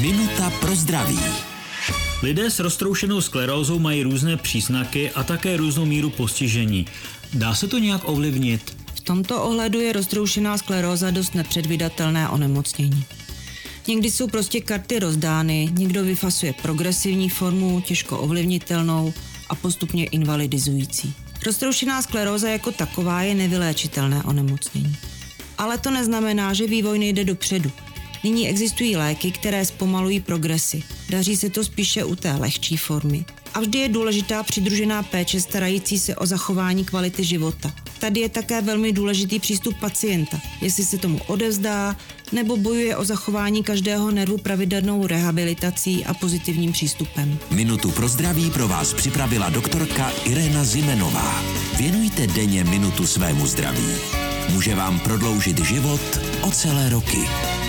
Minuta pro zdraví. Lidé s roztroušenou sklerózou mají různé příznaky a také různou míru postižení. Dá se to nějak ovlivnit? V tomto ohledu je roztroušená skleróza dost nepředvydatelné onemocnění. Někdy jsou prostě karty rozdány, někdo vyfasuje progresivní formu, těžko ovlivnitelnou a postupně invalidizující. Roztroušená skleróza jako taková je nevyléčitelné onemocnění. Ale to neznamená, že vývoj nejde dopředu. Nyní existují léky, které zpomalují progresy. Daří se to spíše u té lehčí formy. A vždy je důležitá přidružená péče starající se o zachování kvality života. Tady je také velmi důležitý přístup pacienta, jestli se tomu odevzdá, nebo bojuje o zachování každého nervu pravidelnou rehabilitací a pozitivním přístupem. Minutu pro zdraví pro vás připravila doktorka Irena Zimenová. Věnujte denně minutu svému zdraví. Může vám prodloužit život o celé roky.